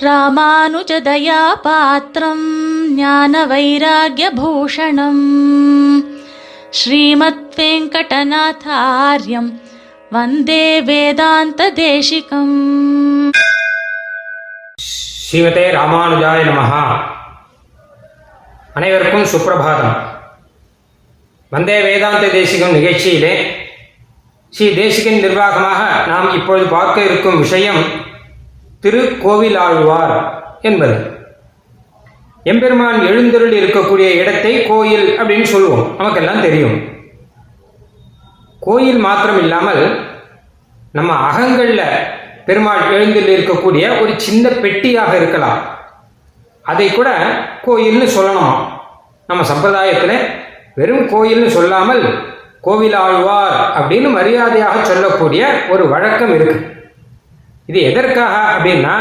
ராமானுஜதயாபாத்திரம் ஞான வைராகியபூஷணம் ஸ்ரீமத் வெங்கடநாதாரியம் வந்தே வேதாந்த தேசிகம் ஸ்ரீமதே ராமானுஜாய நமஹா. அனைவருக்கும் சுப்பிரபாதம். வந்தே வேதாந்த தேசிகம் நிகழ்ச்சியிலே ஸ்ரீ தேசிகன் நிர்வாகமாக நாம் இப்பொழுது பார்க்க இருக்கும் விஷயம் திருக்கோவிலாழ்வார் என்பது. எம்பெருமான் எழுந்தருள் இருக்கக்கூடிய இடத்தை கோயில் அப்படின்னு சொல்லுவோம். நமக்கெல்லாம் தெரியும். கோயில் மாத்திரம் இல்லாமல் நம்ம அகங்கள்ல பெருமாள் எழுந்தில் இருக்கக்கூடிய ஒரு சின்ன பெட்டியாக இருக்கலாம். அதை கூட கோயில்னு சொல்லணுமா. நம்ம சம்பிரதாயத்தில் வெறும் கோயில்னு சொல்லாமல் கோவிலாழ்வார் அப்படின்னு மரியாதையாக சொல்லக்கூடிய ஒரு வழக்கம் இருக்குது இது எதற்காக அப்படின்னா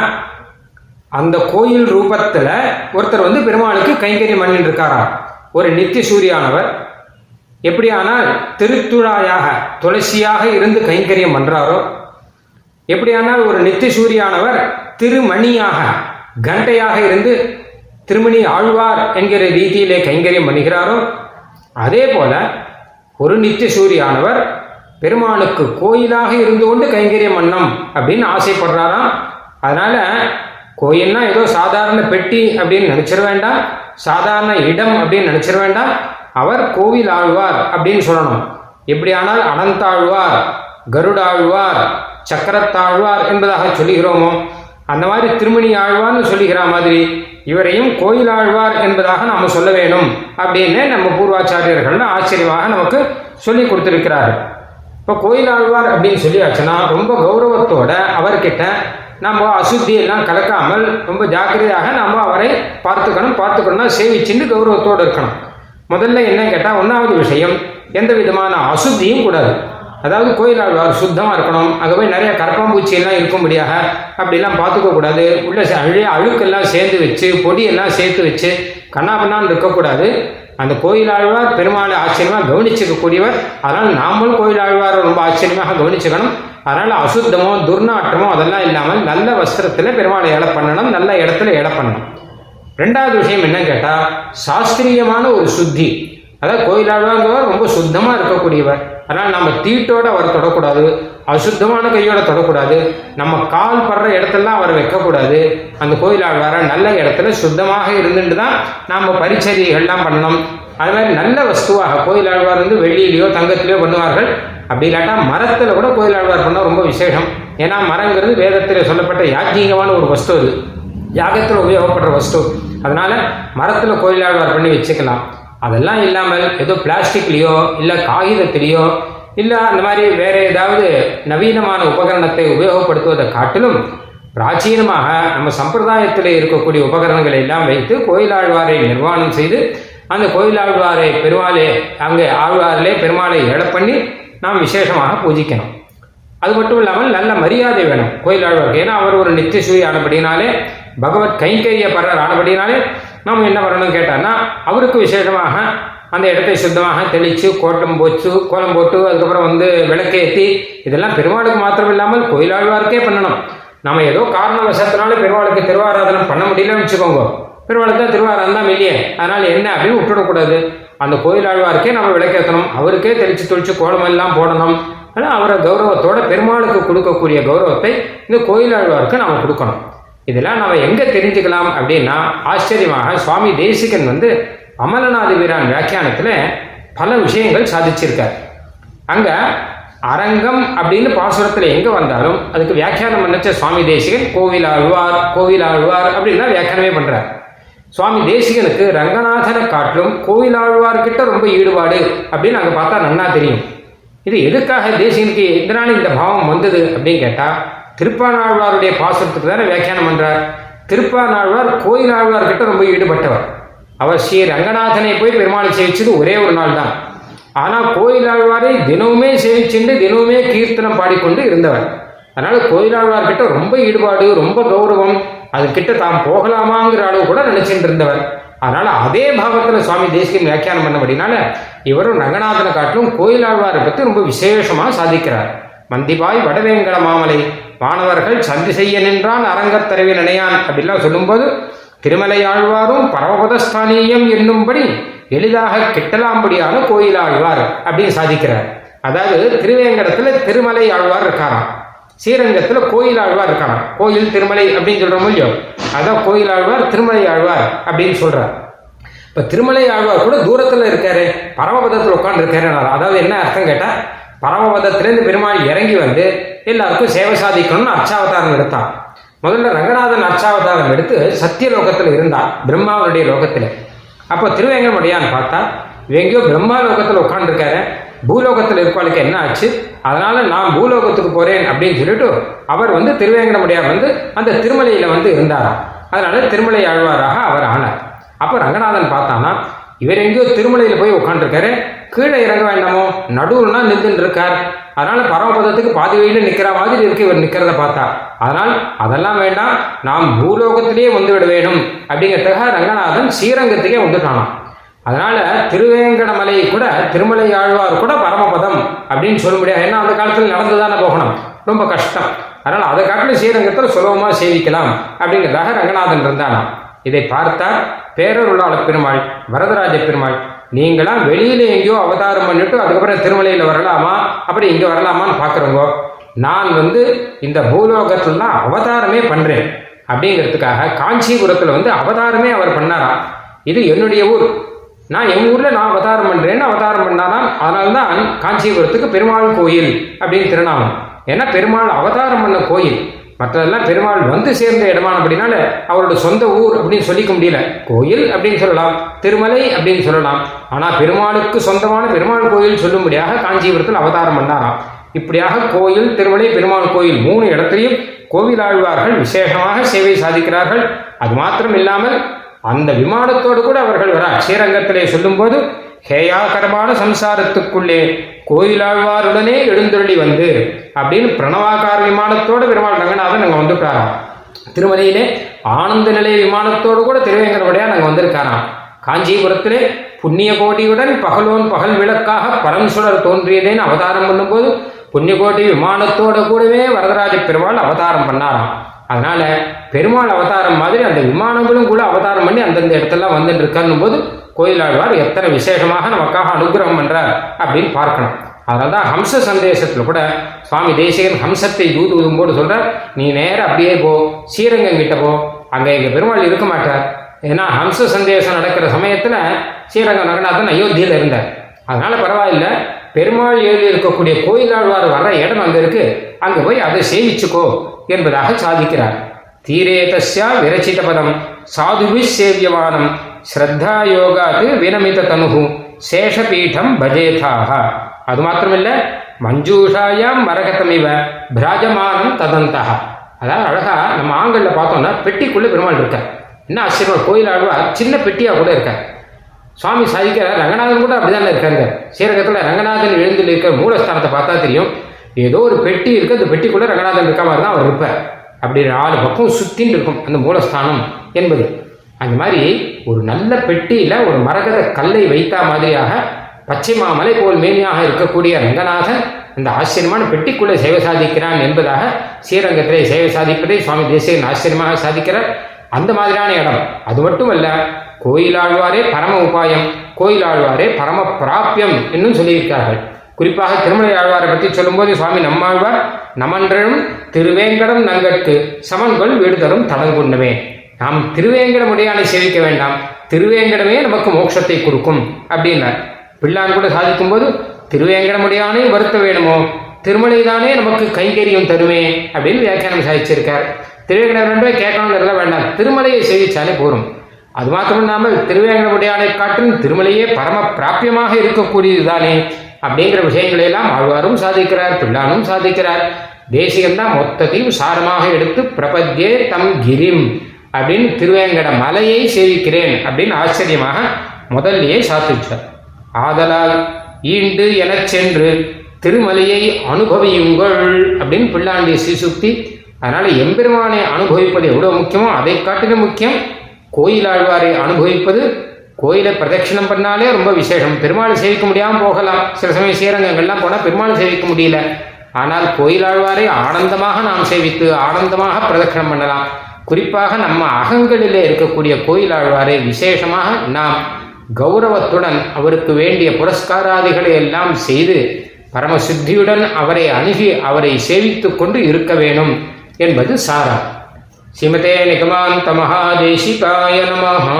அந்த கோயில் ரூபத்தில் ஒருத்தர் வந்து பெருமாளுக்கு கைங்கரியம் பண்ணிட்டு இருக்காராம். ஒரு நித்திய சூரியானவர். எப்படியானால் திருத்துழாயாக துளசியாக இருந்து கைங்கரியம் பண்றாரோ எப்படியானால் ஒரு நித்திய சூரியானவர் திருமணியாக கண்டையாக இருந்து திருமணி ஆழ்வார் என்கிற ரீதியிலே கைங்கரியம் பண்ணுகிறாரோ அதே போல ஒரு நித்திய சூரியானவர் பெருமாளுக்கு கோயிலாக இருந்து கொண்டு கைங்கரிய மன்னம் அப்படின்னு ஆசைப்படுறாராம். அதனால கோயில்னா ஏதோ சாதாரண பெட்டி அப்படின்னு நினைச்சிட வேண்டாம். சாதாரண இடம் அப்படின்னு நினைச்சிட வேண்டாம். அவர் கோவில் ஆழ்வார் அப்படின்னு சொல்லணும். எப்படியானால் அனந்தாழ்வார் கருடாழ்வார் சக்கரத்தாழ்வார் என்பதாக சொல்லுகிறோமோ அந்த மாதிரி திருமணி ஆழ்வார்னு சொல்லுகிற மாதிரி இவரையும் கோயில் ஆழ்வார் என்பதாக நாம் சொல்ல வேணும் அப்படின்னு நம்ம பூர்வாச்சாரியர்கள் ஆச்சரியமாக நமக்கு சொல்லி கொடுத்திருக்கிறார்கள். இப்போ கோயில் ஆழ்வார் அப்படின்னு சொல்லியாச்சுன்னா ரொம்ப கௌரவத்தோட அவர்கிட்ட நம்ம அசுத்தி எல்லாம் கலக்காமல் ரொம்ப ஜாக்கிரதையாக நம்ம அவரை பார்த்துக்கணும் பார்த்துக்கணும்னா சேவிச்சுன்னு கௌரவத்தோடு இருக்கணும். முதல்ல என்ன கேட்டால் ஒன்றாவது விஷயம் எந்த விதமான அசுத்தியும் கூடாது. அதாவது கோயில் ஆழ்வார் சுத்தமாக இருக்கணும் அங்கே போய் நிறைய கரப்பாம்பூச்சியெல்லாம் இருக்கும்படியாக அப்படிலாம் பார்த்துக்க கூடாது. உள்ள அழு அழுக்கெல்லாம் சேர்ந்து வச்சு பொடியெல்லாம் சேர்த்து வச்சு கண்ணாபண்ணான்னு இருக்கக்கூடாது. அந்த கோயில் ஆழ்வார் பெருமாளை ஆச்சரியமாக கவனிச்சுக்கக்கூடியவர். அதனால் நாமளும் கோயில் ஆழ்வாரை ரொம்ப ஆச்சரியமாக கவனிச்சுக்கணும். அதனால் அசுத்தமோ துர்நாற்றமோ அதெல்லாம் இல்லாமல் நல்ல வஸ்திரத்தில் பெருமாளை ஏழை பண்ணணும் நல்ல இடத்துல ஏழை பண்ணணும். ரெண்டாவது விஷயம் என்னன்னு கேட்டால் சாஸ்திரியமான ஒரு சுத்தி அதாவது கோயிலாழ்வாங்கிறவர் ரொம்ப சுத்தமாக இருக்கக்கூடியவர். அதனால் நம்ம தீட்டோட அவர் தொடக்கூடாது அசுத்தமான கையோட தொடக்கூடாது. நம்ம கால் படுற இடத்தெல்லாம் அவர் வைக்கக்கூடாது. அந்த கோயிலாழ்வார நல்ல இடத்துல சுத்தமாக இருந்துட்டு தான் நாம் பரிச்சரியெல்லாம் பண்ணணும். அது மாதிரி நல்ல வஸ்துவாக கோயிலாழ்வார் வந்து வெள்ளியிலையோ தங்கத்திலையோ பண்ணுவார்கள். அப்படி இல்லாட்டா மரத்தில் கூட கோயிலாழ்வார் பண்ணால் ரொம்ப விசேஷம். ஏன்னா மரங்கிறது வேதத்தில் சொல்லப்பட்ட யாஜ்யீகமான ஒரு வஸ்து அது. யாகத்தில் உபயோகப்படுற வஸ்து. அதனால மரத்தில் கோயிலாழ்வார் பண்ணி வச்சுக்கலாம். அதெல்லாம் இல்லாமல் ஏதோ பிளாஸ்டிக்லேயோ இல்லை காகிதத்திலேயோ இல்லை அந்த மாதிரி வேற ஏதாவது நவீனமான உபகரணத்தை உபயோகப்படுத்துவதை காட்டிலும் பிராச்சீனமாக நம்ம சம்பிரதாயத்தில் இருக்கக்கூடிய உபகரணங்களை எல்லாம் வைத்து கோயிலாழ்வாரை நிர்வாணம் செய்து அந்த கோயிலாழ்வாரை பெருமாளே அங்கே ஆழ்வாரிலே பெருமாளை எழ பண்ணி நாம் விசேஷமாக பூஜிக்கணும். அது மட்டும் இல்லாமல் நல்ல மரியாதை வேணும் கோயிலாழ்வாருக்கு. ஏன்னா அவர் ஒரு நித்தியசூரி ஆனபடினாலே பகவத் கைங்கரிய பரர் ஆனபடினாலே நாம் என்ன வரணும்னு கேட்டார்னா அவருக்கு விசேஷமாக அந்த இடத்தை சுத்தமாக தெளித்து கோட்டம் போச்சு கோலம் போட்டு அதுக்கப்புறம் வந்து விளக்கேற்றி இதெல்லாம் பெருமாளுக்கு மாத்திரம் இல்லாமல் கோயிலாழ்வாருக்கே பண்ணணும். நம்ம ஏதோ காரண வசத்தினால பெருமாளுக்கு திருவாராதனம் பண்ண முடியலன்னு வச்சுக்கோங்க. பெருமாளுக்கு தான் திருவாராதனம் தான் இல்லையே அதனால் என்ன அப்படின்னு விட்டுடக்கூடாது. அந்த கோயிலாழ்வாருக்கே நம்ம விளக்கேற்றணும் அவருக்கே தெளித்து தொளிச்சு கோலம் எல்லாம் போடணும். ஆனால் அவரை கௌரவத்தோட பெருமாளுக்கு கொடுக்கக்கூடிய கௌரவத்தை இந்த கோயிலாழ்வாருக்கு நாம் கொடுக்கணும். இதெல்லாம் நம்ம எங்கே தெரிஞ்சுக்கலாம் அப்படின்னா ஆச்சரியமாக சுவாமி தேசிகன் வந்து அமலநாத வீரான் வியாக்கியானத்தில் பல விஷயங்கள் சாதிச்சிருக்கார். அங்கே அரங்கம் அப்படின்னு பாசுரத்தில் எங்கே வந்தாலும் அதுக்கு வியாக்கியானம் பண்ணச்ச சுவாமி தேசிகன் கோவில் ஆழ்வார் கோவில் ஆழ்வார் அப்படின்னு வியாக்கியானமே பண்ணுறார் சுவாமி தேசிகனுக்கு ரங்கநாதனை காட்டிலும் கோவில் ஆழ்வார்கிட்ட ரொம்ப ஈடுபாடு அப்படின்னு அங்கே பார்த்தா நன்னா தெரியும். இது எதுக்காக தேசிகனுக்கு எதனால இந்த பாவம் வந்தது அப்படின்னு கேட்டால் திருப்பானாழ்வாருடைய பாசுரத்துக்கு தானே வியாக்கியானம் பண்றார். திருப்பானாழ்வார் கோயில் ஆழ்வார்கிட்ட ரொம்ப ஈடுபட்டவர். அவர் ஸ்ரீ ரங்கநாதனை போய் பெருமாளை சேவிச்சது ஒரே ஒரு நாள் தான் ஆனால் கோயில் ஆழ்வாரை தினமுமே சேவிச்சுண்டு தினமுமே கீர்த்தனம் பாடிக்கொண்டு இருந்தவர். அதனால கோயிலாழ்வார்கிட்ட ரொம்ப ஈடுபாடு ரொம்ப கௌரவம். அதுக்கிட்ட தாம் போகலாமாங்கிற அளவு கூட நினைச்சிட்டு இருந்தவர். அதனால அதே பாவத்தில் சுவாமி தேசியம் வியாக்கியானம் பண்ணபடினால இவரும் ரங்கநாதனை காட்டிலும் கோயிலாழ்வாரை பற்றி ரொம்ப விசேஷமாக சாதிக்கிறார். மந்திபாய் வடவேங்கட மாமலை வானவர்கள் சந்தி செய்ய நின்றான் அரங்கத்தரவி நினையான் அப்படிலாம் சொல்லும்போது திருமலை ஆழ்வாரும் பரமபதஸ்தானியம் என்னும்படி எளிதாக கிட்டலாம்படியான கோயில் ஆழ்வார் அப்படின்னு சாதிக்கிறார். அதாவது திருவேங்கடத்துல திருமலை ஆழ்வார் இருக்காராம். ஸ்ரீரங்கத்துல கோயில் ஆழ்வார் இருக்காராம். கோயில் திருமலை அப்படின்னு சொல்ற மூலியம் அதான் கோயில் ஆழ்வார் திருமலை ஆழ்வார் அப்படின்னு சொல்றார். இப்ப திருமலை ஆழ்வார் கூட தூரத்துல இருக்காரு. பரமபதத்தில் உட்கார்ந்து இருக்காரு அதாவது என்ன அர்த்தம் கேட்டா பரமபதத்திலேருந்து பெருமாள் இறங்கி வந்து எல்லாருக்கும் சேவை சாதிக்கணும்னு அர்ச்சாவதாரம் எடுத்தான். முதல்ல ரங்கநாதன் அர்ச்சாவதாரம் எடுத்து சத்தியலோகத்தில் இருந்தார் பிரம்மாவனுடைய லோகத்தில். அப்போ திருவேங்கடமுடியான்னு பார்த்தா எங்கேயோ பிரம்மா லோகத்தில் உட்காந்துருக்காரு பூலோகத்தில் இருப்பாளுக்கு என்ன ஆச்சு? அதனால நான் பூலோகத்துக்கு போறேன் அப்படின்னு சொல்லிட்டு அவர் வந்து திருவேங்கடமுடியார் வந்து அந்த திருமலையில வந்து இருந்தாராம். அதனால திருமலை ஆழ்வாராக அவர் ஆனார். அப்போ ரங்கநாதன் பார்த்தானா இவர் எங்கேயோ திருமலையில போய் உட்காந்துருக்காரு கீழே இறங்க வேண்டாமோ? நடுவுனா நின்றுட்டு இருக்கார். அதனால பரமபதத்துக்கு பாதி வழியில் நிற்கிற மாதிரி இருக்கு இவர் நிற்கிறத பார்த்தா. அதனால் அதெல்லாம் வேண்டாம் நாம் பூலோகத்திலேயே வந்து விட வேணும் அப்படிங்கிறதுக்காக ரங்கநாதன் ஸ்ரீரங்கத்துக்கே வந்துட்டானாம். அதனால திருவேங்கடமலை கூட திருமலை ஆழ்வார் கூட பரமபதம் அப்படின்னு சொல்ல முடியாது. ஏன்னா அந்த காலத்தில் நடந்துதானே போகணும். ரொம்ப கஷ்டம். அதனால அதை காட்டிலும் ஸ்ரீரங்கத்தில் சுலபமாக சேவிக்கலாம் அப்படிங்கிறதாக ரங்கநாதன் இருந்தானாம். இதை பார்த்தார் பேரருளாள பெருமாள் வரதராஜ பெருமாள் நீங்களாம் வெளியில எங்கேயோ அவதாரம் பண்ணிட்டு அதுக்கப்புறம் திருமலையில வரலாமா? அப்படி இங்க வரலாமான்னு பாக்குறவங்க நான் வந்து இந்த பூலோகத்துல தான் அவதாரமே பண்றேன். அப்படிங்கிறதுக்காக காஞ்சிபுரத்துல வந்து அவதாரமே அவர் பண்ணாராம். இது என்னுடைய ஊர். நான் என் ஊர்ல நான் அவதாரம் பண்றேன்னு அவதாரம் பண்ணாராம். அதனால்தான் காஞ்சிபுரத்துக்கு பெருமாள் கோயில் அப்படின்னு திருநாமம். ஏன்னா பெருமாள் அவதாரம் பண்ண கோயில். மற்றதெல்லாம் பெருமாள் வந்து சேர்ந்த இடமான அப்படின்னால அவரோட சொந்த ஊர் அப்படின்னு சொல்லிக்க முடியல. கோயில் அப்படின்னு சொல்லலாம் திருமலை அப்படின்னு சொல்லலாம். ஆனால் பெருமாளுக்கு சொந்தமான பெருமாள் கோயில் சொல்லும்படியாக காஞ்சிபுரத்தில் அவதாரம் பண்ணாராம். இப்படியாக கோயில் திருமலை பெருமாள் கோயில் மூணு இடத்துலையும் கோவிலாழ்வார்கள் விசேஷமாக சேவை சாதிக்கிறார்கள். அது மாத்திரம் இல்லாமல் அந்த விமானத்தோடு கூட அவர்கள் வர ஸ்ரீரங்கத்திலே சொல்லும்போது ஹேயாகரமான சம்சாரத்துக்குள்ளே கோயிலாழ்வாருடனே எழுந்தருளி வந்து அப்படின்னு பிரணவாகார விமானத்தோடு பெருமாள் ரங்கநாதன் அங்கே வந்துட்டாராம். திருமலையிலே ஆனந்த நிலைய விமானத்தோடு கூட திருவேங்கரவடையாக நாங்கள் வந்திருக்காராம். காஞ்சிபுரத்திலே புண்ணிய கோடியுடன் பகலோன் பகல் விளக்காக பரம்சுடர் தோன்றியதேன்னு அவதாரம் பண்ணும்போது புண்ணியகோட்டி விமானத்தோட கூடவே வரதராஜ பெருமாள் அவதாரம் பண்ணாராம். அதனால பெருமாள் அவதாரம் மாதிரி அந்த விமானங்களும் கூட அவதாரம் பண்ணி அந்தந்த இடத்தெல்லாம் வந்துட்டு இருக்காருன்னும் போது கோயிலாழ்வார் எத்தனை விசேஷமாக நமக்காக அனுகிரகம் பண்றார் அப்படின்னு பார்க்கணும். அதனால தான் ஹம்ச சந்தேசத்தில் கூட சுவாமி தேசிகன் ஹம்சத்தை தூதுவதும் போது சொல்கிறார் நீ நேரம் அப்படியே போ ஸ்ரீரங்கம் கிட்ட போ அங்கே எங்கள் பெருமாள் இருக்க மாட்டார். ஏன்னா ஹம்ச சந்தேசம் நடக்கிற சமயத்தில் ஸ்ரீரங்கம் ரங்கநாதன் அயோத்தியில் இருந்தார். அதனால பரவாயில்ல பெருமாள் எழுதி இருக்கக்கூடிய கோயிலாழ்வார் வர்ற இடம் அங்கே இருக்குது அங்கே போய் அதை சேவிச்சுக்கோ என்பதாக சாதிக்கிறார். தீரே தஸ்யா விரச்சித பதம் சாதுவி சேவியமானம் ஸ்ரத்தா யோகாது வினமித தனுகு சேஷபீடம் பஜேதாக அது மாத்திரமில்ல மஞ்சூஷாயாம் மரகதமிவ. பிராஜமானம் ததந்தா அதாவது அழகா நம்ம ஆண்களில் பார்த்தோம்னா பெட்டிக்குள்ள பெருமாள் இருக்கார். என்ன ஆச்சரியம் கோயில் ஆழ்வார் சின்ன பெட்டியாக கூட இருக்கார். சுவாமி சாதிக்கிறார் ரங்கநாதன் கூட அப்படிதானே இருக்காங்க சீரகத்தில் ரங்கநாதன் எழுந்து இருக்கிற மூலஸ்தானத்தை பார்த்தா தெரியும். ஏதோ ஒரு பெட்டி இருக்கு அந்த பெட்டிக்குள்ள ரங்கநாதன் இருக்க மாதிரி தான் அவர் இருப்பார். அப்படி நாலு பக்கம் சுற்றின்னு இருக்கும் அந்த மூலஸ்தானம் என்பது. அந்த மாதிரி ஒரு நல்ல பெட்டியில் ஒரு மரகத கல்லை வைத்தா மாதிரியாக பச்சை மாமலை போல் மேனியாக இருக்கக்கூடிய ரங்கநாதன் அந்த ஆச்சரியமான பெட்டிக்குள்ளே சேவை சாதிக்கிறான் என்பதாக ஸ்ரீரங்கத்திலே சேவை சாதிப்பதை சுவாமி தேசிகன் ஆச்சரியமாக சாதிக்கிறார். அந்த மாதிரியான இடம். அது மட்டுமல்ல கோயிலாழ்வாரே பரம உபாயம் கோயிலாழ்வாரே பரம பிராபியம் என்னும் சொல்லியிருக்கார்கள் குறிப்பாக திருமலை ஆழ்வாரை பற்றி சொல்லும்போது சுவாமி நம்மாழ்வார் நமன்றனும் திருவேங்கடம் நங்கட்கு சமன்கொள் வீடு தரும் தடங்குண்டமே நாம் திருவேங்கடமுடையானை சேவிக்க வேண்டாம். திருவேங்கடமே நமக்கு மோட்சத்தை கொடுக்கும் அப்படின்னார். பிள்ளான் கூட சாதிக்கும் போது திருவேங்கடமுடையானே வருத்த வேணுமோ? திருமலைதானே நமக்கு கைங்கரியம் தருமே? அப்படின்னு வியாக்கியானம் சாதிச்சிருக்கார். திருவேங்கடமே ரெண்டே கேட்கணுங்கிறத வேண்டாம். திருமலையை சேவிச்சாலே போரும். அது மாத்திரம் இல்லாமல் திருவேங்கடமுடையானை காட்டும் திருமலையே பரம பிராப்பியமாக இருக்கக்கூடியதுதானே அப்படிங்கிற விஷயங்களை எல்லாம் ஆழ்வாரும் சாதிக்கிறார் பிள்ளானும் சாதிக்கிறார். தேசிகம்தான் மொத்தத்தையும் சாரமாக எடுத்து பிரபத்யே தம் கிரிம் அப்படின்னு திருவேங்கட மலையை சேவிக்கிறேன் அப்படின்னு ஆச்சரியமாக முதல்லையே சாத்திச்சார். ஆதலால் ஈண்டு எனச் சென்று திருமலையை அனுபவியுங்கள் அப்படின்னு பிள்ளாண்டிய சீசுக்தி அதனால எம்பெருமானை அனுபவிப்பது எவ்வளவு முக்கியமோ அதை காட்டிலும் முக்கியம். கோயிலாழ்வாரை அனுபவிப்பது கோயிலை பிரதட்சிணம் பண்ணாலே ரொம்ப விசேஷம். பெருமாளை சேவிக்க முடியாமல் போகலாம். சில சமயம் ஸ்ரீரங்கங்கள்லாம் போனால் பெருமாளை சேவிக்க முடியல. ஆனால் கோயிலாழ்வாரை ஆனந்தமாக நாம் சேவித்து ஆனந்தமாக பிரதட்சணம் பண்ணலாம். குறிப்பாக நம்ம அகங்களிலே இருக்கக்கூடிய கோயிலாழ்வாரை விசேஷமாக நாம் கௌரவத்துடன் அவருக்கு வேண்டிய புரஸ்காராதிகளை எல்லாம் செய்து பரமசுத்தியுடன் அவரை அணுகி அவரை சேவித்து கொண்டு இருக்க வேணும் என்பது சாரா ஸ்ரீமதே நிகமாந்த மகாதேசிகாய நமஹா.